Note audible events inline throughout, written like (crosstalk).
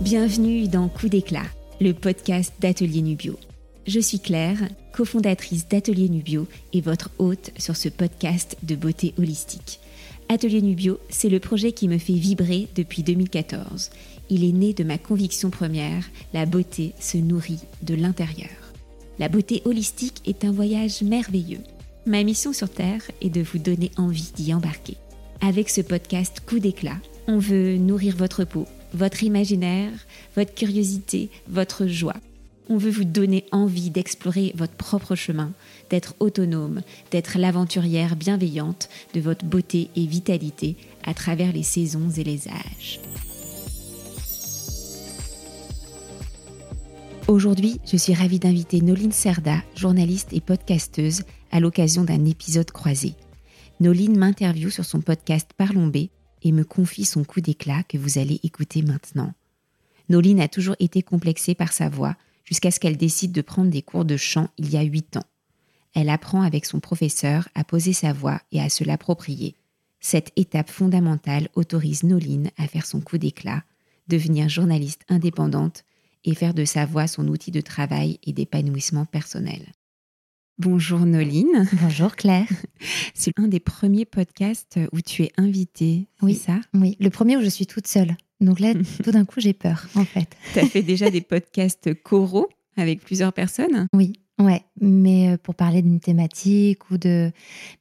Bienvenue dans Coup d'éclat, le podcast d'Atelier Nubio. Je suis Claire, cofondatrice d'Atelier Nubio et votre hôte sur ce podcast de beauté holistique. Atelier Nubio, c'est le projet qui me fait vibrer depuis 2014. Il est né de ma conviction première, la beauté se nourrit de l'intérieur. La beauté holistique est un voyage merveilleux. Ma mission sur Terre est de vous donner envie d'y embarquer. Avec ce podcast Coup d'éclat, on veut nourrir votre peau, votre imaginaire, votre curiosité, votre joie. On veut vous donner envie d'explorer votre propre chemin, d'être autonome, d'être l'aventurière bienveillante de votre beauté et vitalité à travers les saisons et les âges. Aujourd'hui, je suis ravie d'inviter Noline Serda, journaliste et podcasteuse, à l'occasion d'un épisode croisé. Noline m'interviewe sur son podcast Parlons B et me confie son coup d'éclat que vous allez écouter maintenant. Noline a toujours été complexée par sa voix jusqu'à ce qu'elle décide de prendre des cours de chant il y a huit ans. Elle apprend avec son professeur à poser sa voix et à se l'approprier. Cette étape fondamentale autorise Noline à faire son coup d'éclat, devenir journaliste indépendante et faire de sa voix son outil de travail et d'épanouissement personnel. Bonjour Noline. Bonjour Claire. (laughs) C'est un des premiers podcasts où tu es invitée, oui, ça? Oui, le premier où je suis toute seule. Donc là, (laughs) tout d'un coup, j'ai peur, en fait. (laughs) Tu as fait déjà des podcasts choraux avec plusieurs personnes? Oui, ouais, mais euh, pour parler d'une thématique ou de,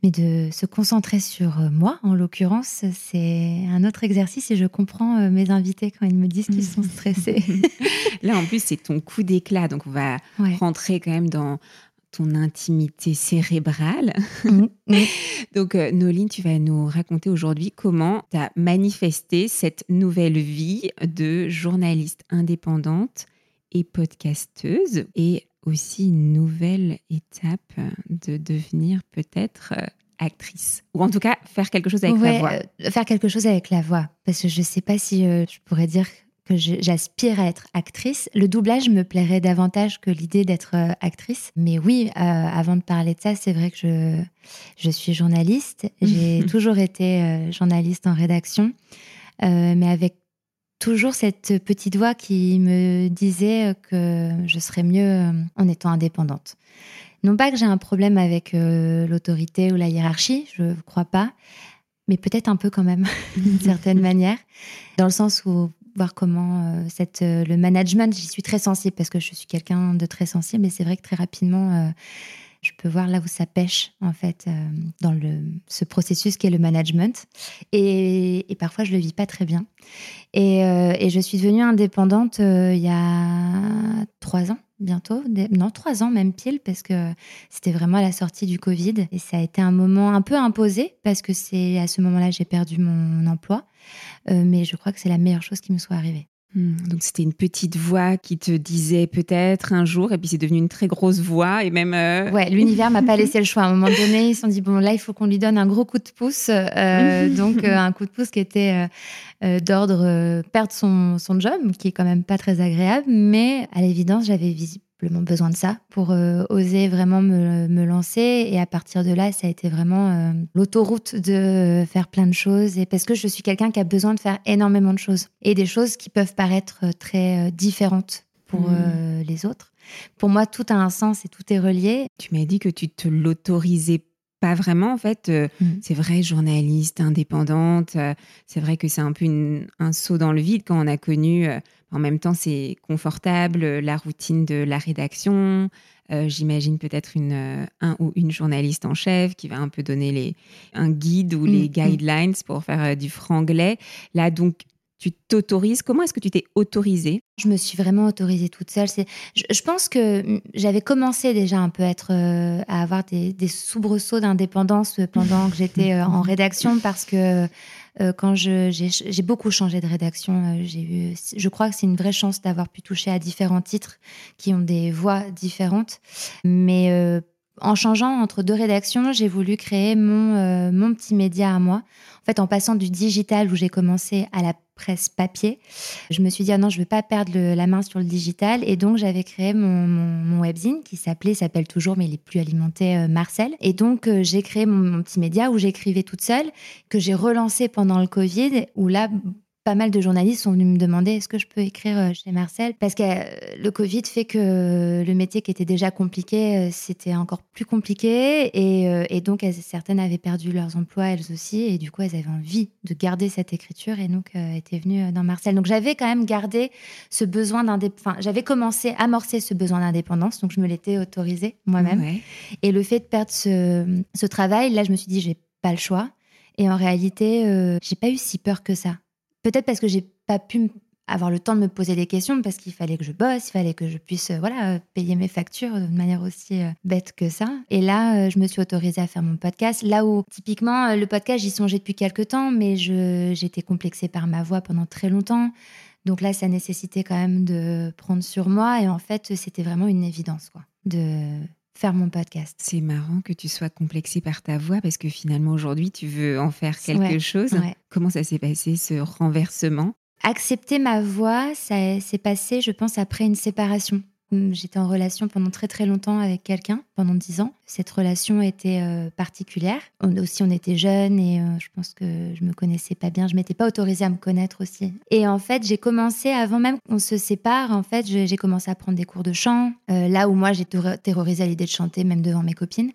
mais de se concentrer sur euh, moi, en l'occurrence, c'est un autre exercice et je comprends euh, mes invités quand ils me disent qu'ils sont stressés. Là, en plus, c'est ton coup d'éclat, donc on va rentrer quand même dans ton intimité cérébrale. Mmh, mmh. (laughs) Donc, euh, Noline, tu vas nous raconter aujourd'hui comment tu as manifesté cette nouvelle vie de journaliste indépendante et podcasteuse et aussi une nouvelle étape de devenir peut-être euh, actrice ou en tout cas faire quelque chose avec la voix. Euh, faire quelque chose avec la voix parce que je ne sais pas si je pourrais dire que j'aspire à être actrice. Le doublage me plairait davantage que l'idée d'être euh, actrice. Mais oui, euh, avant de parler de ça, c'est vrai que je, je suis journaliste. (laughs) J'ai toujours été euh, journaliste en rédaction, mais avec toujours cette petite voix qui me disait que je serais mieux en étant indépendante. Non pas que j'ai un problème avec l'autorité ou la hiérarchie, je ne crois pas, mais peut-être un peu quand même, (laughs) d'une certaine (laughs) manière, dans le sens où voir comment euh, euh, le management, j'y suis très sensible parce que je suis quelqu'un de très sensible, mais c'est vrai que très rapidement, euh, je peux voir là où ça pêche, en fait, dans le, ce processus qui est le management. Et, parfois, je le vis pas très bien. Et je suis devenue indépendante il y a trois ans bientôt, non trois ans même pile, parce que c'était vraiment la sortie du Covid et ça a été un moment un peu imposé parce que c'est à ce moment-là j'ai perdu mon emploi. Euh, mais je crois que c'est la meilleure chose qui me soit arrivée. Hmm, donc c'était une petite voix qui te disait peut-être un jour, et puis c'est devenu une très grosse voix, et même. Euh, ouais, l'univers m'a pas (laughs) laissé le choix. À un moment donné, ils se sont dit bon là, il faut qu'on lui donne un gros coup de pouce, euh, (laughs) donc un coup de pouce qui était d'ordre perdre son, son job, qui est quand même pas très agréable, mais à l'évidence, j'avais besoin de ça pour euh, oser vraiment me, me, lancer. Et à partir de là, ça a été vraiment euh, l'autoroute de faire plein de choses. Et parce que je suis quelqu'un qui a besoin de faire énormément de choses et des choses qui peuvent paraître très euh, différentes pour mmh. les autres. Pour moi, tout a un sens et tout est relié. Tu m'as dit que tu te l'autorisais pas vraiment en fait. Mmh. C'est vrai, journaliste indépendante. c'est vrai que c'est un peu un saut dans le vide quand on a connu en même temps, c'est confortable, la routine de la rédaction. Euh, j'imagine peut-être une, euh, un ou une journaliste en chef qui va un peu donner les, un guide ou les mm, mm. guidelines pour faire euh, du franglais. Là, donc, tu t'autorises. Comment est-ce que tu t'es autorisée? Je me suis vraiment autorisée toute seule. Je, je pense que mm, j'avais commencé déjà un peu à, être, à avoir des, des soubresauts d'indépendance pendant que j'étais en (laughs) rédaction parce que euh, quand j'ai beaucoup changé de rédaction, euh, j'ai eu, je crois que c'est une vraie chance d'avoir pu toucher à différents titres qui ont des voix différentes. Mais euh, en changeant entre deux rédactions, j'ai voulu créer mon, mon petit média à moi. En fait, en passant du digital où j'ai commencé à la presse papier. Je me suis dit, ah non, je ne veux pas perdre la main sur le digital. Et donc, j'avais créé mon, mon, webzine qui s'appelait, s'appelle toujours, mais il est plus alimenté, euh, Marcel. Et donc, euh, j'ai créé mon, petit média où j'écrivais toute seule, que j'ai relancé pendant le Covid, où là, pas mal de journalistes sont venus me demander est-ce que je peux écrire euh, chez Marcel? Parce que euh, le Covid fait que le métier qui était déjà compliqué, euh, c'était encore plus compliqué et, donc certaines avaient perdu leurs emplois elles aussi et du coup elles avaient envie de garder cette écriture et donc étaient venues dans Marcel. Donc j'avais quand même gardé ce besoin d'indépendance, enfin j'avais commencé à amorcer ce besoin d'indépendance donc je me l'étais autorisé moi-même. Et le fait de perdre ce, ce travail, là je me suis dit j'ai pas le choix. Et en réalité j'ai pas eu si peur que ça Peut-être parce que j'ai pas pu avoir le temps de me poser des questions parce qu'il fallait que je bosse, il fallait que je puisse euh, voilà euh, payer mes factures de manière aussi euh, bête que ça. Et là, je me suis autorisée à faire mon podcast. Là où typiquement le podcast, j'y songeais depuis quelques temps, mais j'étais complexée par ma voix pendant très longtemps. Donc là, ça nécessitait quand même de prendre sur moi. Et en fait, c'était vraiment une évidence quoi, de faire mon podcast. C'est marrant que tu sois complexée par ta voix parce que finalement aujourd'hui tu veux en faire quelque chose. Comment ça s'est passé ce renversement? Accepter ma voix, ça s'est passé, je pense, après une séparation. Hum, j'étais en relation pendant très très longtemps avec quelqu'un, pendant dix ans. Cette relation était euh, particulière. Aussi, on était jeunes et euh, je pense que je me connaissais pas bien. Je m'étais pas autorisée à me connaître aussi. Et en fait, j'ai commencé, avant même qu'on se sépare, en fait, j'ai commencé à prendre des cours de chant. Euh, là où moi, j'ai terrorisé à l'idée de chanter, même devant mes copines.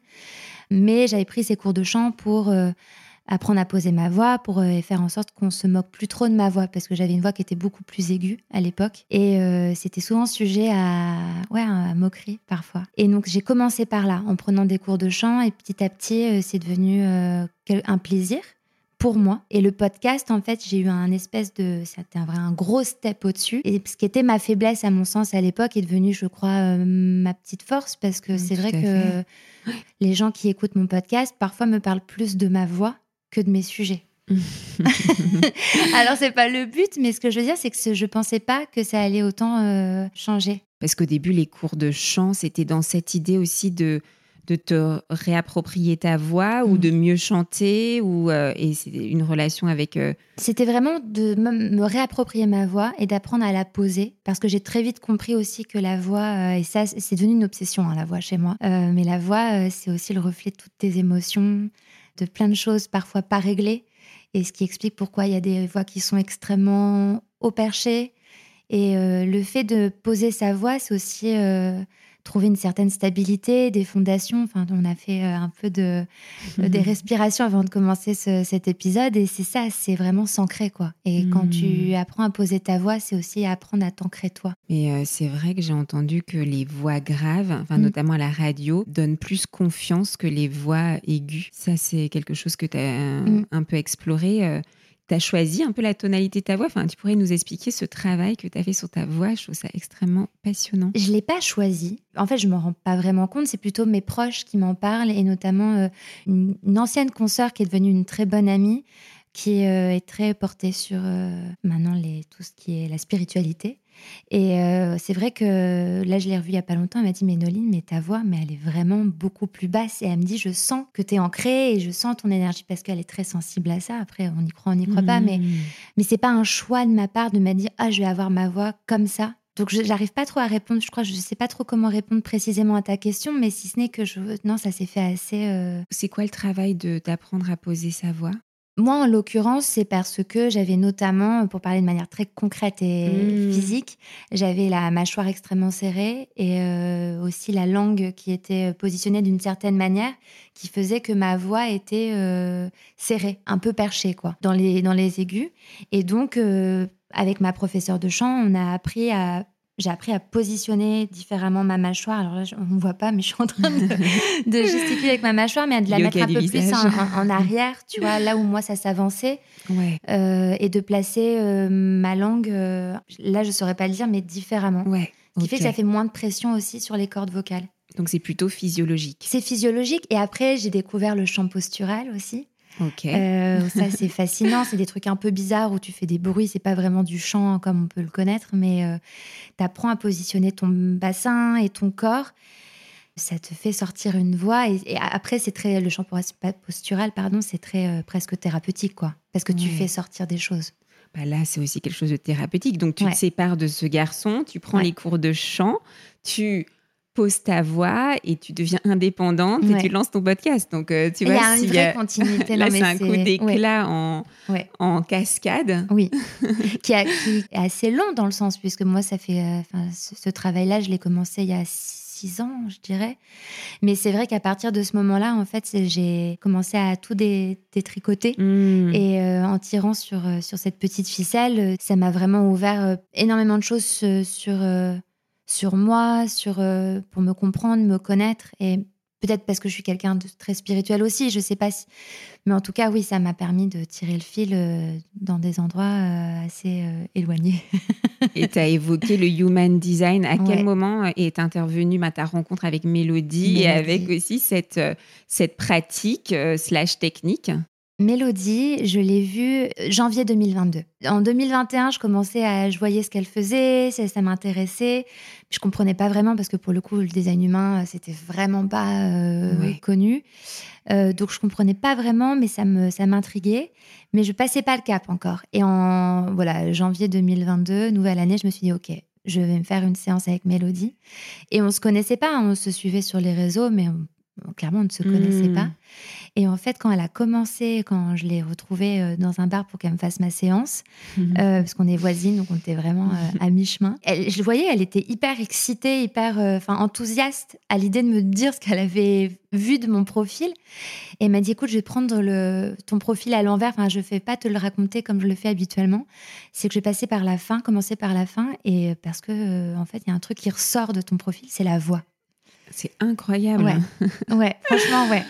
Mais j'avais pris ces cours de chant pour apprendre à poser ma voix pour euh, faire en sorte qu'on se moque plus trop de ma voix parce que j'avais une voix qui était beaucoup plus aiguë à l'époque et euh, c'était souvent sujet à ouais à moquerie parfois et donc j'ai commencé par là en prenant des cours de chant et petit à petit euh, c'est devenu un plaisir pour moi. Et le podcast, en fait, j'ai eu un espèce de. C'était un vrai un gros step au-dessus. Et ce qui était ma faiblesse, à mon sens, à l'époque, est devenu, je crois, ma petite force. Parce que c'est vrai que les gens qui écoutent mon podcast, parfois me parlent plus de ma voix que de mes sujets. (laughs) Alors c'est pas le but, mais ce que je veux dire, c'est que je pensais pas que ça allait autant euh, changer. Parce qu'au début, les cours de chant, c'était dans cette idée aussi de de te réapproprier ta voix ou mm. de mieux chanter ou euh, et c'est une relation avec euh, c'était vraiment de me réapproprier ma voix et d'apprendre à la poser parce que j'ai très vite compris aussi que la voix et ça c'est devenu une obsession hein, la voix chez moi mais la voix c'est aussi le reflet de toutes tes émotions de plein de choses parfois pas réglées. Et ce qui explique pourquoi il y a des voix qui sont extrêmement haut perchées. Et euh, le fait de poser sa voix, c'est aussi euh, trouver une certaine stabilité, des fondations. Enfin, on a fait euh, un peu de, des (laughs) respirations avant de commencer cet épisode. Et c'est ça, c'est vraiment s'ancrer, quoi. Et quand tu hmm. apprends à poser ta voix, c'est aussi apprendre à t'ancrer toi. Et euh, c'est vrai que j'ai entendu que les voix graves, enfin, hmm. notamment à la radio, donnent plus confiance que les voix aiguës. Ça, c'est quelque chose que tu as hmm. un peu exploré tu as choisi un peu la tonalité de ta voix. Enfin, tu pourrais nous expliquer ce travail que tu as fait sur ta voix. Je trouve ça extrêmement passionnant. Je ne l'ai pas choisi. En fait, je ne m'en rends pas vraiment compte. C'est plutôt mes proches qui m'en parlent et notamment euh, une, ancienne consoeur qui est devenue une très bonne amie qui euh, est très portée sur euh, maintenant tout ce qui est la spiritualité. Et euh, c'est vrai que là, je l'ai revue il n'y a pas longtemps. Elle m'a dit Mais Noline, mais ta voix, mais elle est vraiment beaucoup plus basse. Et elle me dit Je sens que tu es ancrée et je sens ton énergie parce qu'elle est très sensible à ça. Après, on y croit, on n'y croit pas. Mais, mmh. mais c'est pas un choix de ma part de me dire Ah, je vais avoir ma voix comme ça. Donc, je n'arrive pas trop à répondre. Je crois, je ne sais pas trop comment répondre précisément à ta question, mais si ce n'est que je. Non, ça s'est fait assez. Euh, c'est quoi le travail d'apprendre à poser sa voix? Moi, en l'occurrence, c'est parce que j'avais notamment, pour parler de manière très concrète et mmh. physique, j'avais la mâchoire extrêmement serrée et euh, aussi la langue qui était positionnée d'une certaine manière, qui faisait que ma voix était euh, serrée, un peu perchée, quoi, dans les, dans les aigus. Et donc, euh, avec ma professeure de chant, on a appris à j'ai appris à positionner différemment ma mâchoire. Alors là, on ne voit pas, mais je suis en train de, (laughs) gesticuler avec ma mâchoire, mais de la mettre un peu plus en, arrière, tu vois, là où moi ça s'avançait. Euh, et de placer euh, ma langue, euh, là je ne saurais pas le dire, mais différemment. Ouais. Ce qui fait que ça fait moins de pression aussi sur les cordes vocales. Donc c'est plutôt physiologique. C'est physiologique. Et après, j'ai découvert le chant postural aussi. Euh, ça, (laughs) c'est fascinant. C'est des trucs un peu bizarres où tu fais des bruits. C'est pas vraiment du chant comme on peut le connaître, mais euh, tu apprends à positionner ton bassin et ton corps. Ça te fait sortir une voix. Et, après, c'est très le chant postural, pardon, c'est très euh, presque thérapeutique, quoi, parce que tu fais sortir des choses. Bah là, c'est aussi quelque chose de thérapeutique. Donc, tu te sépares de ce garçon, tu prends les cours de chant, tu poses ta voix et tu deviens indépendante et tu lances ton podcast. Donc, euh, tu vois, il y a une vraie continuité. (laughs) Là, c'est un coup d'éclat en, en cascade. Oui, (laughs) qui, est assez long dans le sens, puisque moi, ça fait. Euh, ce, ce travail-là, je l'ai commencé il y a ans, je dirais. Mais c'est vrai qu'à partir de ce moment-là, en fait, j'ai commencé à tout détricoter. Mmh. Et euh, en tirant sur, sur cette petite ficelle, ça m'a vraiment ouvert énormément de choses sur, sur moi, sur, pour me comprendre, me connaître. Et Peut-être parce que je suis quelqu'un de très spirituel aussi, je sais pas si. Mais en tout cas, oui, ça m'a permis de tirer le fil euh, dans des endroits euh, assez euh, éloignés. (laughs) et tu as évoqué le human design. À quel moment est intervenue ma ta rencontre avec Mélodie, et avec aussi cette, cette pratique slash technique? Mélodie, je l'ai vue euh, janvier 2022. En 2021, je commençais à, je voyais ce qu'elle faisait, ça, m'intéressait. Je comprenais pas vraiment parce que pour le coup, le design humain, euh, c'était vraiment pas euh, connu. donc je comprenais pas vraiment, mais ça me, ça m'intriguait. Mais je passais pas le cap encore. Et en voilà, janvier 2022, nouvelle année, je me suis dit ok, je vais me faire une séance avec Mélodie. Et on se connaissait pas, on se suivait sur les réseaux, mais clairement, on ne se connaissait hmm. pas. Et en fait, quand elle a commencé, quand je l'ai retrouvée euh, dans un bar pour qu'elle me fasse ma séance, hmm. euh, parce qu'on est voisines, donc on était vraiment euh, à mi-chemin, je voyais, elle était hyper excitée, hyper enfin enthousiaste à l'idée de me dire ce qu'elle avait vu de mon profil. Et elle m'a dit, écoute, je vais prendre le, ton profil à l'envers. Enfin, je ne vais pas te le raconter comme je le fais habituellement. C'est que je vais passer par la fin, commencer par la fin. Et parce que, en fait, il y a un truc qui ressort de ton profil, c'est la voix. C'est incroyable. (laughs) Ouais. franchement, ouais.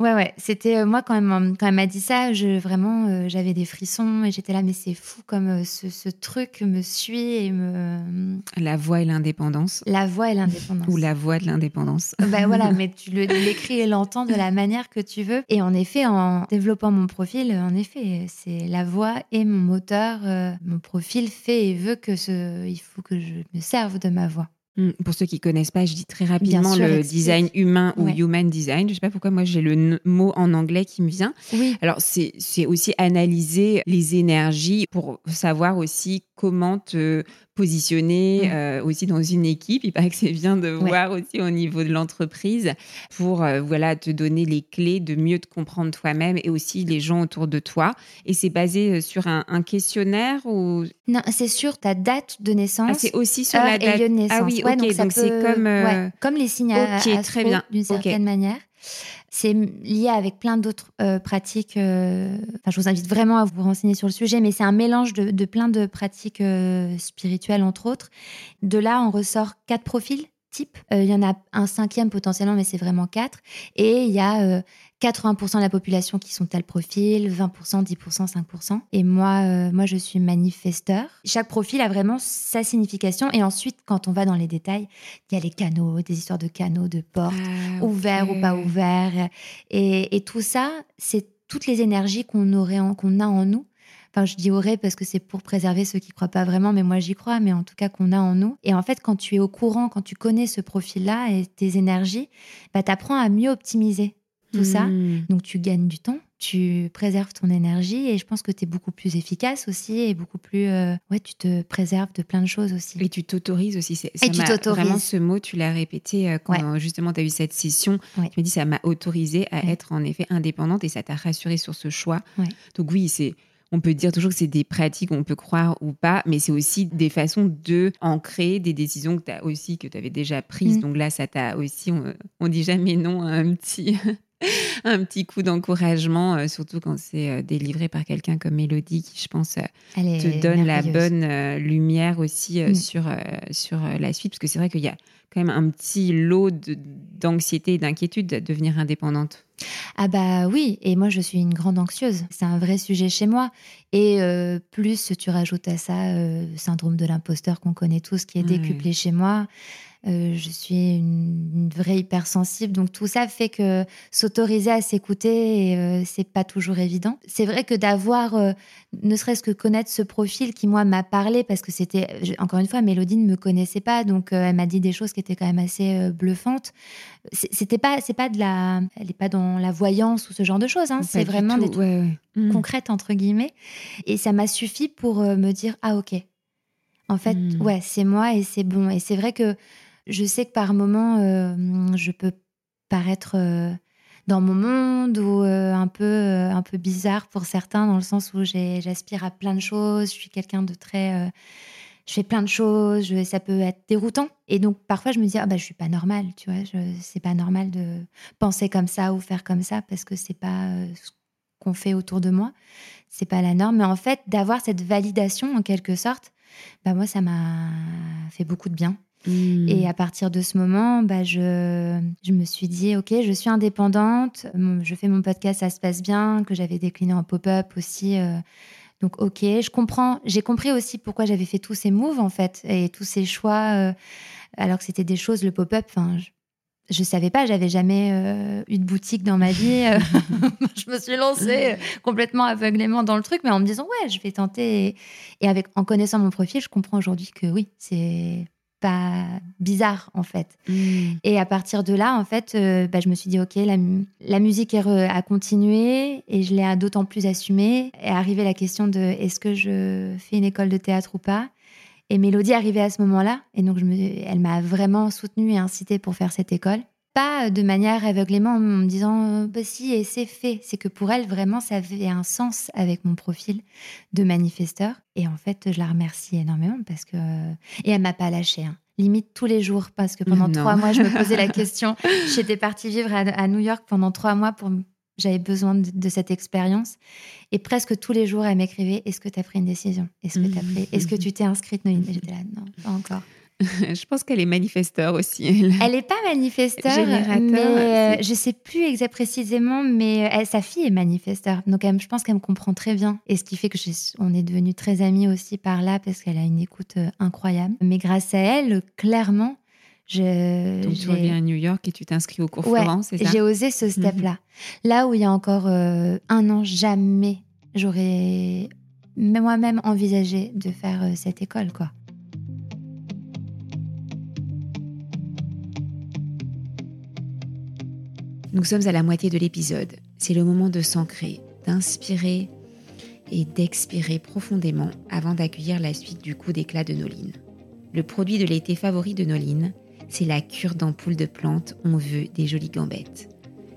Ouais, ouais. C'était euh, moi quand elle, quand elle m'a dit ça, je vraiment euh, j'avais des frissons et j'étais là, mais c'est fou comme euh, ce, truc me suit et me. La voix et l'indépendance. La voix et l'indépendance. Ou la voix de l'indépendance. Ben (laughs) voilà, mais tu l'écris et l'entends de la manière que tu veux. Et en effet, en développant mon profil, en effet, c'est la voix et mon moteur. mon profil fait et veut que ce, il faut que je me serve de ma voix. Mm. Pour ceux qui connaissent pas, je dis très rapidement le design humain ou human design. Je sais pas pourquoi moi j'ai le mot en anglais qui me vient. Oui. Alors c'est aussi analyser les énergies pour savoir aussi comment te positionner euh, aussi dans une équipe. Il paraît que c'est bien de voir aussi au niveau de l'entreprise pour euh, voilà te donner les clés de mieux te comprendre toi-même et aussi les gens autour de toi. Et c'est basé euh, sur un, questionnaire ou? Non, c'est sur ta date de naissance. Ah, c'est aussi sur la date. de naissance. Ah oui, ok. donc, c'est comme comme les signes okay, très bien. d'une certaine manière. C'est lié avec plein d'autres euh, pratiques. Euh, enfin, je vous invite vraiment à vous renseigner sur le sujet, mais c'est un mélange de, plein de pratiques euh, spirituelles, entre autres. De là, on ressort quatre profils types. Il y en a un cinquième potentiellement, mais c'est vraiment quatre. Et il y a 80% de la population qui sont tel profil, 20%, 10%, 5%. Et moi, euh, moi, je suis manifesteur. Chaque profil a vraiment sa signification. Et ensuite, quand on va dans les détails, il y a les canaux, des histoires de canaux, de portes, ah, ouverts ou pas ouverts. Et, tout ça, c'est toutes les énergies qu'on aurait, qu'on a en nous. Enfin, je dis aurait parce que c'est pour préserver ceux qui croient pas vraiment, mais moi j'y crois, mais en tout cas qu'on a en nous. Et en fait, quand tu es au courant, quand tu connais ce profil-là et tes énergies, bah, tu apprends à mieux optimiser tout ça. Hmm. Donc tu gagnes du temps, tu préserves ton énergie et je pense que tu es beaucoup plus efficace aussi et beaucoup plus... Euh, ouais, tu te préserves de plein de choses aussi. Et tu t'autorises aussi. et tu t'autorises. Vraiment, ce mot, tu l'as répété euh, quand justement tu as eu cette session. Tu me dis, ça m'a autorisé à être en effet indépendante et ça t'a rassuré sur ce choix. Donc oui, c'est on peut dire toujours que c'est des pratiques, on peut croire ou pas, mais c'est aussi des façons de ancrer des décisions que tu as aussi, que tu avais déjà prises. Mm. Donc là, ça t'a aussi, on, on, dit jamais non à un petit, (laughs) un petit coup d'encouragement, euh, surtout quand c'est euh, délivré par quelqu'un comme Mélodie, qui, je pense, euh, te donne la bonne lumière aussi mm. sur, sur la suite. Parce que c'est vrai qu'il y a quand même un petit lot d'anxiété et d'inquiétude de devenir indépendante. Ah bah oui, et moi je suis une grande anxieuse. C'est un vrai sujet chez moi. Et plus tu rajoutes à ça le syndrome de l'imposteur qu'on connaît tous, qui est décuplé chez moi. Euh, je suis une, vraie hypersensible, donc tout ça fait que s'autoriser à s'écouter, euh, c'est pas toujours évident. C'est vrai que d'avoir, euh, ne serait-ce que connaître ce profil qui moi m'a parlé, parce que c'était encore une fois, Mélodie ne me connaissait pas, donc elle m'a dit des choses qui étaient quand même assez bluffantes. C'était pas, c'est pas de la, elle est pas dans la voyance ou ce genre de choses. Hein. c'est vraiment des trucs mmh. concrètes entre guillemets, et ça m'a suffi pour me dire ah ok. En fait, mmh. ouais, c'est moi et c'est bon. Et c'est vrai que Je sais que par moments, je peux paraître dans mon monde ou un peu un peu bizarre pour certains dans le sens où j'aspire à plein de choses. Je suis quelqu'un de très je fais plein de choses, ça peut être déroutant. Et donc parfois je me dis ah bah je suis pas normale, tu vois, c'est pas normal de penser comme ça ou faire comme ça parce que c'est pas euh, ce qu'on fait autour de moi, c'est pas la norme. Mais en fait d'avoir cette validation en quelque sorte, bah moi ça m'a fait beaucoup de bien. Hmm. Et à partir de ce moment, bah je, je me suis dit, OK, je suis indépendante, je fais mon podcast, ça se passe bien, que j'avais décliné en pop-up aussi. Euh, donc, ok, je comprends. J'ai compris aussi pourquoi j'avais fait tous ces moves, en fait, et tous ces choix, euh, alors que c'était des choses, le pop-up, enfin, je, ne savais pas, j'avais jamais euh, eu de boutique dans ma vie. Euh, (laughs) (laughs) je me suis lancée complètement aveuglément dans le truc, mais en me disant, ouais, je vais tenter. et avec, en connaissant mon profil, je comprends aujourd'hui que oui, c'est pas bizarre en fait. Hmm. Et à partir de là, en fait, euh, bah, je me suis dit ok, la, la musique est a continué et je l'ai d'autant plus assumé. Et arrivé la question de est-ce que je fais une école de théâtre ou pas? Et Mélodie arrivait à ce moment-là et donc je me, elle m'a vraiment soutenue et incitée pour faire cette école. Pas de manière aveuglément en me disant bah si et c'est fait. C'est que pour elle vraiment ça avait un sens avec mon profil de manifesteur. Et en fait je la remercie énormément parce que et elle m'a pas lâché. Hein limite tous les jours parce que pendant (laughs) trois mois, je me posais la question. (laughs) J'étais partie vivre à, New York pendant trois mois pour j'avais besoin de, cette expérience et presque tous les jours elle m'écrivait est-ce que tu as pris une décision? Est-ce que tu as pris est-ce que tu t'es inscrite Noémie? J'étais là non pas encore (laughs) je pense qu'elle est manifesteur aussi. Elle n'est pas manifesteur, mais euh, je sais plus exact précisément, mais euh, sa fille est manifesteur. Donc je pense qu'elle me comprend très bien. Et ce qui fait que on est devenus très amis aussi par là, parce qu'elle a une écoute euh, incroyable. Mais grâce à elle, clairement, je, Donc tu reviens à New York et tu t'inscris au cours Florence, c'est ça? J'ai osé ce mhm. step-là. Là où il y a encore un an, jamais j'aurais moi-même envisagé de faire cette école, quoi. Nous sommes à la moitié de l'épisode. C'est le moment de s'ancrer, d'inspirer et d'expirer profondément avant d'accueillir la suite du coup d'éclat de Noline. Le produit de l'été favori de Noline, c'est la cure d'ampoule de plantes On veut des jolies gambettes.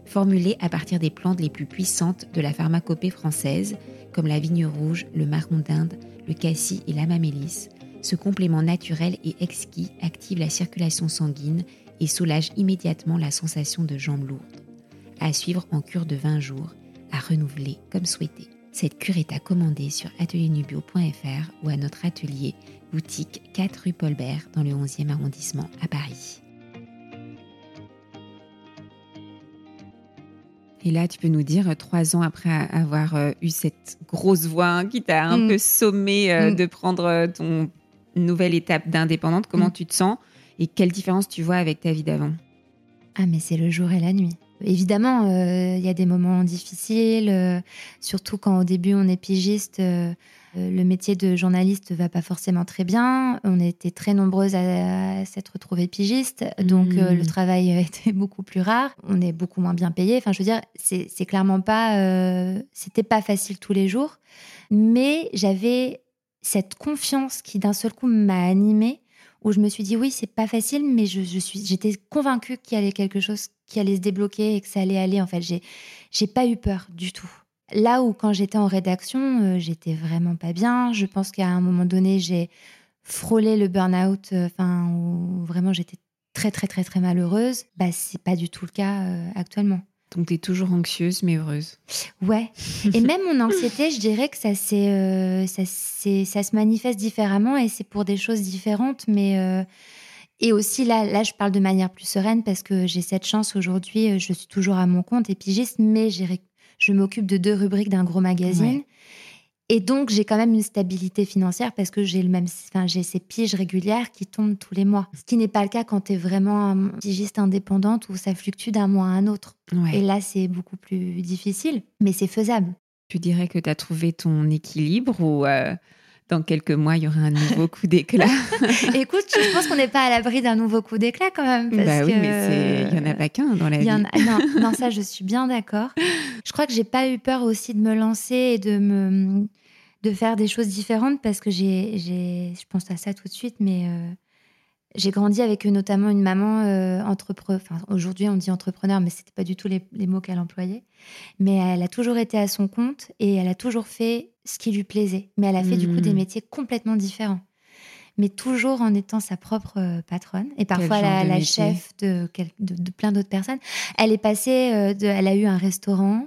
Formulée à partir des plantes les plus puissantes de la pharmacopée française, comme la vigne rouge, le marron d'Inde, le cassis et l'amamélis, ce complément naturel et exquis active la circulation sanguine et soulage immédiatement la sensation de jambes lourdes à suivre en cure de 20 jours, à renouveler comme souhaité. Cette cure est à commander sur ateliernubio.fr ou à notre atelier boutique 4 rue Paul Bert dans le 11e arrondissement à Paris. Et là, tu peux nous dire, trois ans après avoir euh, eu cette grosse voix hein, qui t'a un mm. peu sommé euh, mm. de prendre euh, ton nouvelle étape d'indépendante, comment mm. tu te sens et quelle différence tu vois avec ta vie d'avant? Ah, mais c'est le jour et la nuit. Évidemment, euh, il y a des moments difficiles, euh, surtout quand au début on est pigiste. Euh, le métier de journaliste va pas forcément très bien. On était très nombreuses à, s'être retrouvées pigistes, donc le mmh. travail (laughs) était beaucoup plus rare. On est beaucoup moins bien payé. Enfin, je veux dire, c'est clairement pas, c'était pas facile tous les jours, mais j'avais cette confiance qui d'un seul coup m'a animée où je me suis dit oui, c'est pas facile, mais je, suis, j'étais convaincue qu'il y avait quelque chose qui allait se débloquer et que ça allait aller. En fait, j'ai, j'ai pas eu peur du tout. Là où quand j'étais en rédaction, euh, j'étais vraiment pas bien. Je pense qu'à un moment donné, j'ai frôlé le burn-out, euh, enfin, vraiment j'étais très très très très malheureuse. Bah, c'est pas du tout le cas euh, actuellement. Donc, tu es toujours anxieuse, mais heureuse. Ouais. Et même mon anxiété, je dirais que ça, euh, ça, ça se manifeste différemment et c'est pour des choses différentes. Mais. Euh, et aussi, là, là, je parle de manière plus sereine parce que j'ai cette chance aujourd'hui. Euh, je suis toujours à mon compte épigiste, mais je m'occupe de deux rubriques d'un gros magazine. Et donc, j'ai quand même une stabilité financière parce que j'ai le même, enfin, j'ai ces piges régulières qui tombent tous les mois. Ce qui n'est pas le cas quand tu es vraiment un pigiste indépendante où ça fluctue d'un mois à un autre. Et là, c'est beaucoup plus difficile, mais c'est faisable. Tu dirais que tu as trouvé ton équilibre ou euh, dans quelques mois, il y aura un nouveau coup d'éclat (laughs) Écoute, je pense qu'on n'est pas à l'abri d'un nouveau coup d'éclat quand même. bah oui, mais il n'y en a pas qu'un dans la vie. non, non, ça, je suis bien d'accord. Je crois que j'ai pas eu peur aussi de me lancer et de me de faire des choses différentes parce que j'ai, je pense à ça tout de suite, mais euh, J'ai grandi avec notamment une maman euh, entrepreneur. Enfin, aujourd'hui, on dit entrepreneur, mais c'était pas du tout les, les mots qu'elle employait. Mais elle a toujours été à son compte et elle a toujours fait ce qui lui plaisait. Mais elle a fait du coup des Hmm. métiers complètement différents. Mais toujours en étant sa propre euh, patronne et parfois la, chef de, quel- de, de plein d'autres personnes. Elle est passée, euh, de, elle a eu un restaurant,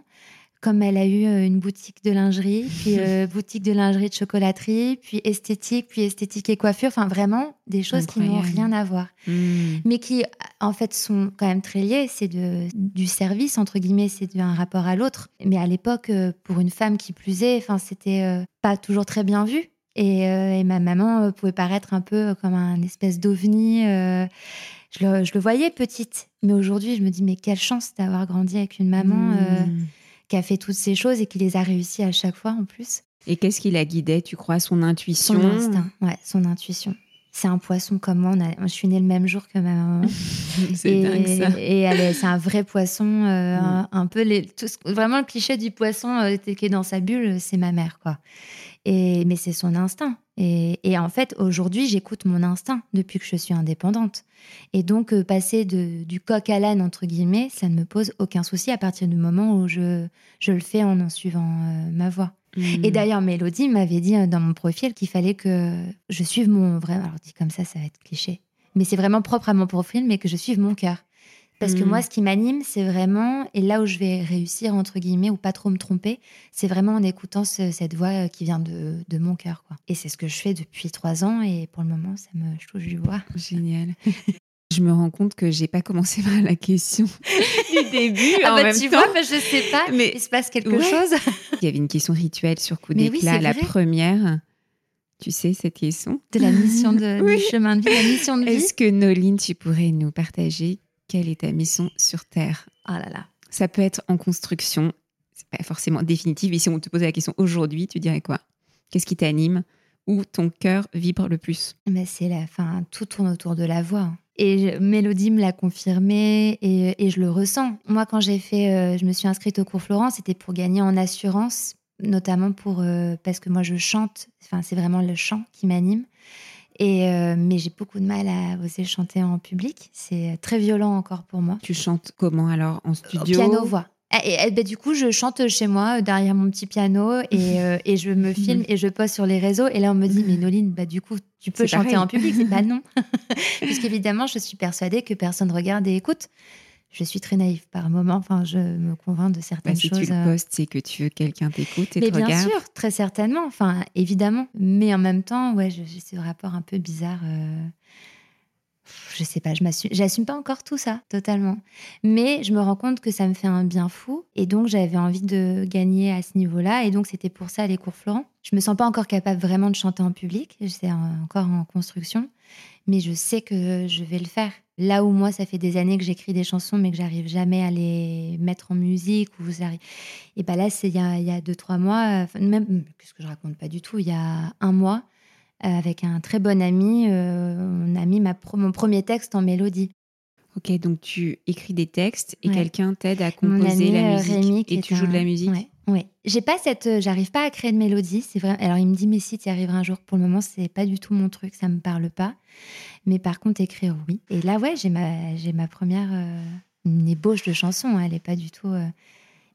comme elle a eu euh, une boutique de lingerie, (laughs) puis euh, boutique de lingerie de chocolaterie, puis esthétique, puis esthétique et coiffure. Enfin, vraiment des choses qui n'ont rien à voir Hmm. mais qui en fait sont quand même très liées. C'est du service entre guillemets, c'est un rapport à l'autre. Mais à l'époque, euh, pour une femme qui plus est, enfin c'était euh, pas toujours très bien vu. Et, euh, et ma maman pouvait paraître un peu comme un espèce d'ovni. je, le, je le voyais petite, mais aujourd'hui je me dis mais quelle chance d'avoir grandi avec une maman Hmm. Qui a fait toutes ces choses et qui les a réussies à chaque fois en plus. Et qu'est-ce qui la guidait Tu crois? Son intuition? Son instinct, ouais, son intuition. C'est un poisson comme moi. on a- je suis née le même jour que ma maman. (laughs) C'est et, dingue ça. et est- c'est un vrai poisson, euh, un, un peu les, tout ce- vraiment le cliché du poisson euh, qui est dans sa bulle, c'est ma mère, quoi. Et mais c'est son instinct. Et, et en fait, aujourd'hui, j'écoute mon instinct depuis que je suis indépendante. Et donc, euh, passer de, du coq à l'âne entre guillemets, ça ne me pose aucun souci à partir du moment où je, je le fais en en suivant euh, ma voix. Hmm. Et d'ailleurs, Mélodie m'avait dit euh, dans mon profil qu'il fallait que je suive mon vrai. Alors, dit comme ça, ça va être cliché. Mais c'est vraiment propre à mon profil, mais que je suive mon cœur. Parce que Mm. moi, ce qui m'anime, c'est vraiment, et là où je vais réussir, entre guillemets, ou pas trop me tromper, c'est vraiment en écoutant ce- cette voix euh, qui vient de, de mon cœur. Quoi. Et c'est ce que je fais depuis trois ans, et pour le moment, ça me je touche du bois. (laughs) Génial. Je me rends compte que j'ai pas commencé (laughs) par la question du (laughs) début. Ah en bah même tu temps, vois, bah, je sais pas, Mais- il se passe quelque Ouais. chose. il y avait une question rituelle sur coup oui, d'éclat, c'est la vrai. première. Tu sais cette question? De la mission de, Oui. du chemin de vie, la mission de vie? Est-ce que Noline, tu pourrais nous partager quelle est ta mission sur Terre? Oh là là. Ça peut être en construction, c'est pas forcément définitif. Et si on te posait la question aujourd'hui, tu dirais quoi? Qu'est-ce qui t'anime Où ton cœur vibre le plus? Mais c'est la fin, tout tourne autour de la voix. Et Mélodie me l'a confirmé et, et je le ressens. Moi, quand j'ai fait, euh, je me suis inscrite au cours Florent, c'était pour gagner en assurance, notamment pour euh, parce que moi je chante. Enfin, c'est vraiment le chant qui m'anime. Et euh, mais j'ai beaucoup de mal à oser chanter en public. C'est très violent encore pour moi. Tu chantes comment alors En Au studio? piano voix. Et, et, ben, du coup, je chante chez moi euh, derrière mon petit piano et, (laughs) euh, et je me filme et je poste sur les réseaux. Et là, on me dit, mais Noline, bah, du coup, tu peux chanter pareil. en public? C'est bah non. (laughs) Puisqu'évidemment, je suis persuadée que personne regarde et écoute. Je suis très naïve par moment. Enfin, je me convainc de Bah, certaines Si choses. tu le euh, postes, c'est que tu veux que quelqu'un t'écoute et mais te bien regarde. sûr, très certainement. Enfin, évidemment. Mais en même temps, ouais, j'ai ce rapport un peu bizarre. euh, Je sais pas, je m'assume, j'assume pas encore tout ça totalement. Mais je me rends compte que ça me fait un bien fou. Et donc, j'avais envie de gagner à ce niveau-là. Et donc, c'était pour ça les cours Florent. Je me sens pas encore capable vraiment de chanter en public. C'est en- encore en construction. Mais je sais que je vais le faire. Là où moi, ça fait des années que j'écris des chansons, mais que j'arrive jamais à les mettre en musique ou et ben là, c'est il y a, y a deux, trois mois, même, puisque je raconte pas du tout, il y a un mois, avec un très bon ami, euh, on a mis ma pro- mon premier texte en mélodie. Ok, donc tu écris des textes et Ouais. quelqu'un t'aide à composer la euh, musique Rémi, et tu joues de la musique? Ouais. J'ai pas cette, euh, j'arrive pas à créer de mélodie. C'est vrai. Alors il me dit mais si tu y arriveras un jour. Pour le moment, c'est pas du tout mon truc, ça me parle pas. Mais par contre, écrire, oui. Et là, ouais, j'ai ma, j'ai ma première euh, une ébauche de chanson. Elle est pas du tout. euh,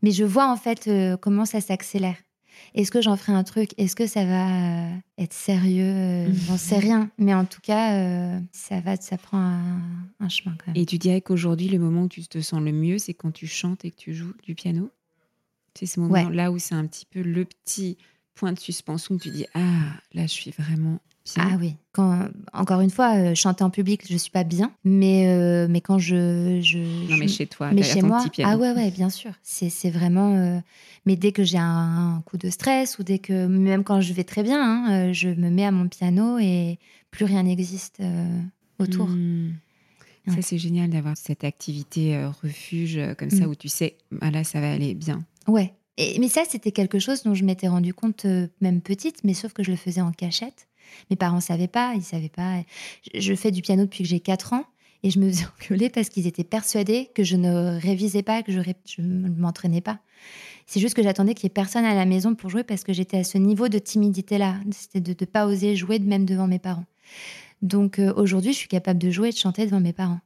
Mais je vois en fait euh, comment ça s'accélère. Est-ce que j'en ferai un truc? Est-ce que ça va euh, être sérieux? Euh, J'en sais rien. Mais en tout cas, euh, ça va, ça prend un, un chemin quand même. Et tu dirais qu'aujourd'hui, le moment où tu te sens le mieux, c'est quand tu chantes et que tu joues du piano? C'est ce moment-là où c'est un petit peu le petit point de suspension où tu dis Ah, là, je suis vraiment. Ah oui. Quand, encore une fois, euh, chanter en public, je suis pas bien. Mais, euh, mais quand je. je non, je- mais chez toi, mais chez ton moi, petit piano. ah ouais, ouais, bien sûr. C'est vraiment. euh, mais dès que j'ai un, coup de stress ou dès que. Même quand je vais très bien, hein, euh, je me mets à mon piano et plus rien n'existe autour. Hmm. Ça, c'est génial d'avoir cette activité refuge comme ça Mm. où tu sais, ah, là, ça va aller bien. Ouais. Et, mais ça, c'était quelque chose dont je m'étais rendu compte même petite, mais sauf que je le faisais en cachette. Mes parents savaient pas, ils savaient pas. Je, fais du piano depuis que j'ai 4 ans et je me faisais (laughs) engueuler parce qu'ils étaient persuadés que je ne révisais pas, que je ne m'entraînais pas. C'est juste que j'attendais qu'il y ait personne à la maison pour jouer parce que j'étais à ce niveau de timidité-là. C'était de ne pas oser jouer même devant mes parents. Donc euh, aujourd'hui, je suis capable de jouer et de chanter devant mes parents.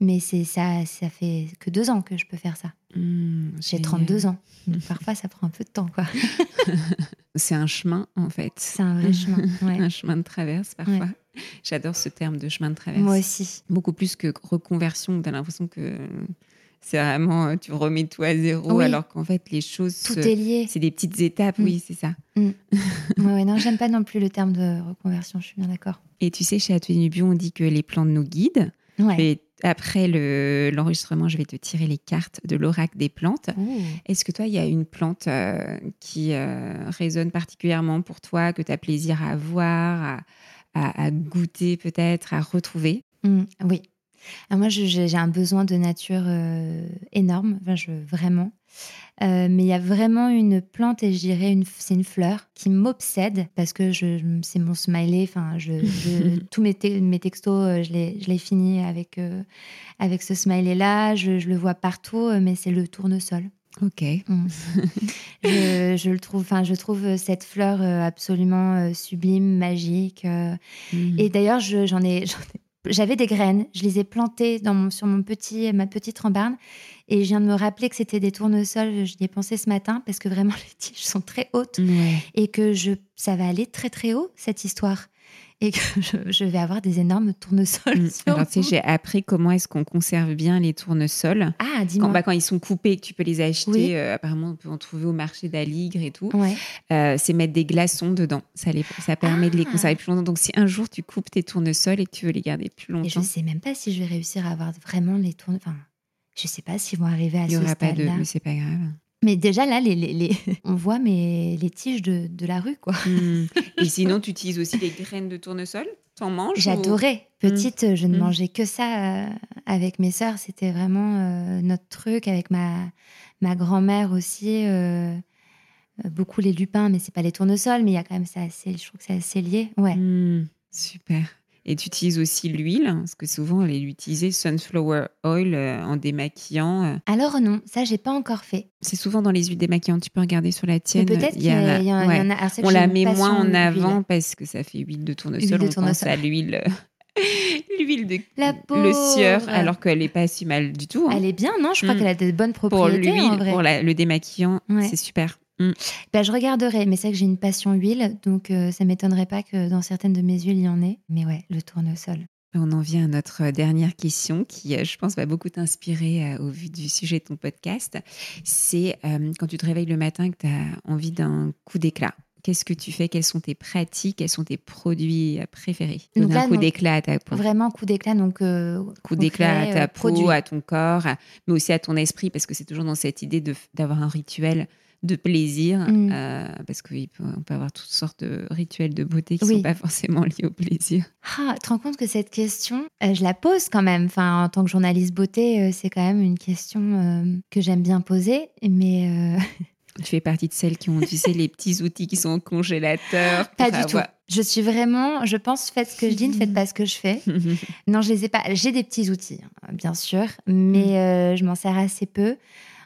Mais c'est ça, ça fait que deux ans que je peux faire ça. Mmh, J'ai génial. 32 ans. Donc parfois, ça prend un peu de temps, quoi. (laughs) C'est un chemin, en fait. C'est un vrai chemin. (laughs) ouais. Un chemin de traverse, parfois. J'adore ce terme de chemin de traverse. Moi aussi. Beaucoup plus que reconversion, tu as l'impression que c'est vraiment, euh, tu remets tout à zéro, Oui. alors qu'en fait, les choses, Tout se- est lié. c'est des petites étapes, Mm. oui, c'est ça. (laughs) Ouais, ouais, non, j'aime pas non plus le terme de reconversion. Je suis bien d'accord. Et tu sais, chez Atelier Nubio, on dit que les plantes nous guident. Ouais. Après le- l'enregistrement, je vais te tirer les cartes de l'oracle des plantes. Est-ce que toi, il y a une plante euh, qui euh, résonne particulièrement pour toi, que tu as plaisir à voir, à, à- à goûter peut-être, à retrouver? Mm, oui. Alors moi, je- j'ai j'ai un besoin de nature euh, énorme, enfin, je, vraiment. Euh, mais il y a vraiment une plante, et je dirais, une, c'est une fleur qui m'obsède parce que je, c'est mon smiley. Enfin, je, je- (laughs) tous mes, te- mes textos, euh, je les, je les finis avec, euh, avec ce smiley-là. Je, je le vois partout, mais c'est le tournesol. Ok. Mm. (laughs) je, je le trouve, enfin, je trouve cette fleur absolument sublime, magique. Mm. et d'ailleurs, je- j'en ai, (laughs) j'en ai- j'avais des graines, je les ai plantées dans mon, sur mon petit, ma petite rambarne. Et je viens de me rappeler que c'était des tournesols. J'y ai pensé ce matin parce que vraiment (laughs) les tiges sont très hautes Ouais. et que je, ça va aller très très haut cette histoire et que (laughs) je, je vais avoir des énormes tournesols. Mm. Alors, tu sais, j'ai appris comment est-ce qu'on conserve bien les tournesols. ah, Quand, dis-moi. bah, quand ils sont coupés, que tu peux les acheter, Oui. euh, apparemment, on peut en trouver au marché d'Aligre et tout. Ouais. Euh, c'est mettre des glaçons dedans. Ça, les, ça permet de les Ah. conserver plus longtemps. Donc, si un jour tu coupes tes tournesols et que tu veux les garder plus Et je longtemps, sais même pas si je vais réussir à avoir vraiment les tournes. Enfin, je sais pas s'ils vont arriver à il n'y ce aura pas de. stade-là. Mais c'est pas grave. Mais déjà là, les, les, les- (laughs) on voit mes, les tiges de, de la rue, quoi. Mm. (laughs) Et sinon, tu utilises aussi les graines de tournesol? T'en manges ou- J'adorais. Petite, euh, je ne Mm. mangeais que ça euh, avec mes sœurs. C'était vraiment euh, notre truc avec ma, ma grand-mère aussi. euh, beaucoup les lupins, mais c'est pas les tournesols, mais il y a quand même ça assez. Je trouve que c'est assez lié. Ouais. Super. Et tu utilises aussi l'huile, parce que souvent, elle est utilisée sunflower oil euh, en démaquillant. euh. Alors non, ça j'ai pas encore fait. C'est souvent dans les huiles démaquillantes. Tu peux regarder sur la tienne. peut-être il qu'il y, en a- y en a. On la met moins en avant parce que ça fait huile de tournesol. Huile de on pense à l'huile, (laughs) l'huile de La le sieur, alors qu'elle n'est pas si mal du tout. hein. Elle est bien, non? Je crois Mm. qu'elle a de bonnes Pour propriétés en l'huile, pour la- le démaquillant, Ouais. c'est super. Mm. Ben, je regarderai, mais c'est que j'ai une passion huile, donc euh, ça m'étonnerait pas que dans certaines de mes huiles, il y en ait. Mais ouais, le tournesol. On en vient à notre euh, dernière question qui, euh, je pense, va beaucoup t'inspirer euh, au vu du sujet de ton podcast. C'est euh, quand tu te réveilles le matin et que tu as envie d'un coup d'éclat. Qu'est-ce que tu fais? Quelles sont tes pratiques? Quels sont tes produits préférés? Donc Donne un coup d'éclat à ta peau. Vraiment coup d'éclat, donc euh, coup d'éclat à ta peau, produit. à ton corps, mais aussi à ton esprit, parce que c'est toujours dans cette idée de- d'avoir un rituel de plaisir, Mm. euh, parce qu'on peut avoir toutes sortes de rituels de beauté qui ne Oui. sont pas forcément liés au plaisir. Ah, tu te rends compte que cette question, euh, je la pose quand même. Enfin, en tant que journaliste beauté, euh, c'est quand même une question que j'aime bien poser. Mais (laughs) Tu fais partie de celles qui ont, tu sais, les petits outils qui sont au congélateur. pas du tout. Je suis vraiment, je pense, faites ce que je dis, ne faites pas ce que je fais. (laughs) Non, je les ai pas. J'ai des petits outils, hein, bien sûr, mais euh, je m'en sers assez peu.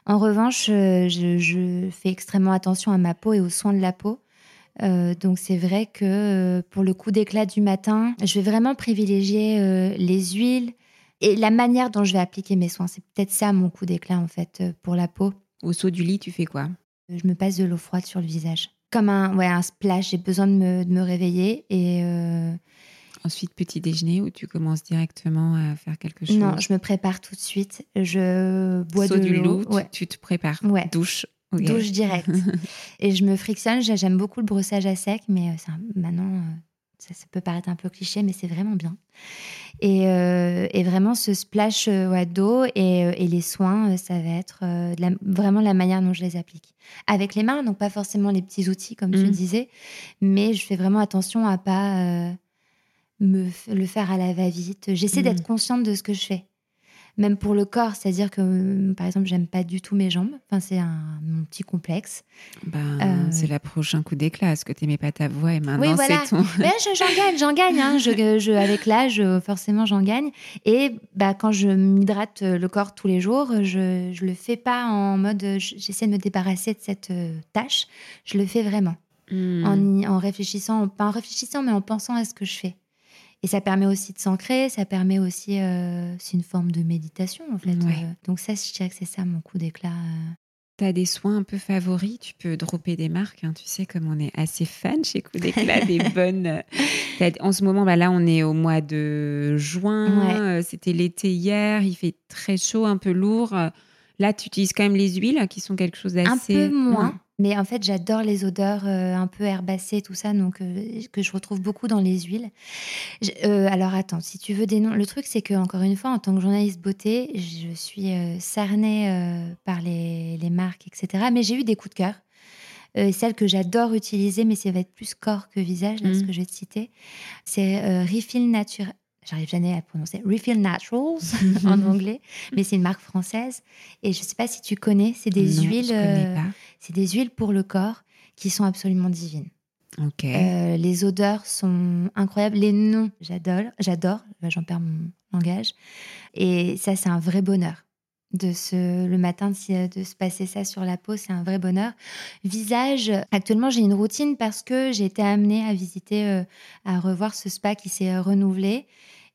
En revanche, euh, je, je fais extrêmement attention à ma peau et aux soins de la peau. Euh, donc c'est vrai que euh, pour le coup d'éclat du matin, je vais vraiment privilégier euh, les huiles et la manière dont je vais appliquer mes soins. C'est peut-être ça mon coup d'éclat en fait pour la peau. Au saut du lit, tu fais quoi? Je me passe de l'eau froide sur le visage. Comme un, ouais, un splash, j'ai besoin de me, de me réveiller et euh, Ensuite, petit déjeuner où tu commences directement à faire quelque chose. non, je me prépare tout de suite. Je bois Saut de du l'eau. tu- Ouais. tu, te prépares. Ouais. Douche. douche directe. (laughs) et je me frictionne. J'ai- J'aime beaucoup le brossage à sec, mais euh, c'est un- maintenant, euh, ça, ça peut paraître un peu cliché, mais c'est vraiment bien. Et, euh, et vraiment, ce splash euh, ouais, d'eau et, euh, et les soins, euh, ça va être euh, de la- vraiment la manière dont je les applique. Avec les mains, donc pas forcément les petits outils, comme tu Mhm. disais, mais je fais vraiment attention à pas euh, me le faire à la va-vite. J'essaie d'être consciente de ce que je fais même pour le corps, c'est-à-dire que, euh, par exemple, j'aime pas du tout mes jambes. Enfin, c'est un mon petit complexe. Ben, Euh, C'est le prochain coup d'éclat. Parce que tu n'aimais pas ta voix et maintenant, Oui, voilà. c'est ton. Mais je- j'en gagne, j'en gagne. hein. Je, je- avec l'âge, euh, forcément, j'en gagne. Et bah, quand je m'hydrate euh, le corps tous les jours, je je le fais pas en mode euh, j'essaie de me débarrasser de cette euh, tâche. Je le fais vraiment Hmm. en, en réfléchissant, pas en réfléchissant, mais en pensant à ce que je fais. Et ça permet aussi de s'ancrer, ça permet aussi, euh, c'est une forme de méditation en fait. Euh. donc ça, je dirais que c'est ça mon coup d'éclat. Euh. Tu as des soins un peu favoris, tu peux dropper des marques, hein. tu sais comme on est assez fan chez Coup d'éclat, (laughs) des bonnes. En ce moment, bah là on est au mois de juin, c'était l'été hier, il fait très chaud, un peu lourd. Là, tu utilises quand même les huiles qui sont quelque chose d'assez. Un peu moins. Mais en fait, j'adore les odeurs euh, un peu herbacées, tout ça, donc euh, que je retrouve beaucoup dans les huiles. Euh, alors attends, si tu veux des noms, le truc c'est que encore une fois, en tant que journaliste beauté, je suis cernée par les, les, marques, etc. Mais j'ai eu des coups de cœur. celle que j'adore utiliser, mais ça va être plus corps que visage, là, ce mmh. que je vais te citer, c'est Refill Nature j'arrive jamais à prononcer, Refill Naturals (laughs) en anglais, mais c'est une marque française. Et je ne sais pas si tu connais, c'est des huiles, euh, c'est des huiles pour le corps qui sont absolument divines. Ok. Euh, les odeurs sont incroyables, les noms, j'adore, j'adore. J'en perds mon langage. Et ça, c'est un vrai bonheur de se le matin de, de, se passer ça sur la peau, c'est un vrai bonheur. Visage, actuellement j'ai une routine parce que j'ai été amenée à visiter, euh, à revoir ce spa qui s'est renouvelé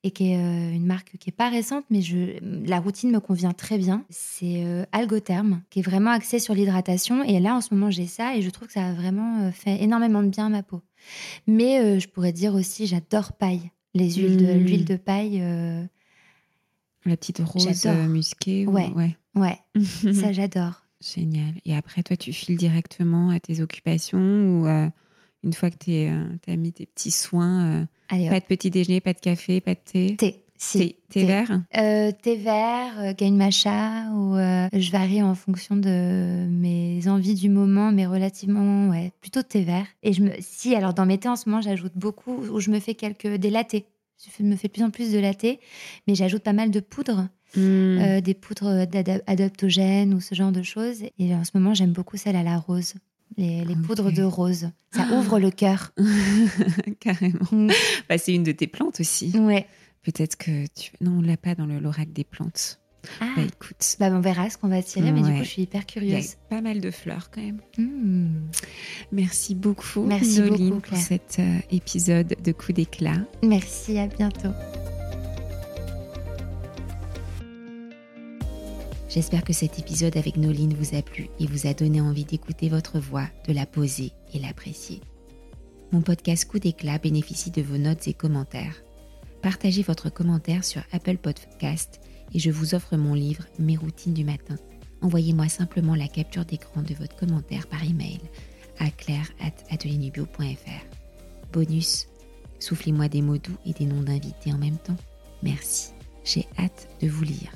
et qui est euh, une marque qui est pas récente, mais je, la routine me convient très bien. C'est euh, Algotherm, qui est vraiment axé sur l'hydratation. Et là, en ce moment, j'ai ça et je trouve que ça a vraiment euh, fait énormément de bien à ma peau. Mais je pourrais dire aussi, j'adore paille. Les huiles de, mmh. l'huile de paille. la petite rose musquée. Ouais, ouais. ouais. (laughs) ça, j'adore. Génial. Et après, toi, tu files directement à tes occupations ou une fois que tu as mis tes petits soins pas de petit déjeuner, pas de café, pas de thé Thé. Si, thé, vert euh, Thé vert, euh, gain matcha, ou euh, je varie en fonction de mes envies du moment, mais relativement, ouais, plutôt thé vert. Et je me, si, alors dans mes thés en ce moment, j'ajoute beaucoup, ou je me fais quelques, des lattés. Je me fais de plus en plus de lattés, mais j'ajoute pas mal de poudres. Hmm. des poudres adaptogènes ou ce genre de choses. Et en ce moment, j'aime beaucoup celle à la rose les, poudres de rose. Ça ah. ouvre le cœur. (laughs) Carrément. Mm. Bah, c'est une de tes plantes aussi. Ouais. Peut-être que tu. Non, on l'a pas dans le l'oracle des plantes. Ah. Bah, écoute. Bah, on verra ce qu'on va tirer, mais du coup, je suis hyper curieuse. Il pas mal de fleurs quand même. Mm. Merci beaucoup, Merci beaucoup, pour cet euh, épisode de Coup d'éclat. Merci, à bientôt. J'espère que cet épisode avec Noline vous a plu et vous a donné envie d'écouter votre voix, de la poser et l'apprécier. Mon podcast Coup d'éclat bénéficie de vos notes et commentaires. Partagez votre commentaire sur Apple Podcast et je vous offre mon livre Mes routines du matin. Envoyez-moi simplement la capture d'écran de votre commentaire par email à claire.ateliernubio.fr. Bonus, soufflez-moi des mots doux et des noms d'invités en même temps. Merci, j'ai hâte de vous lire.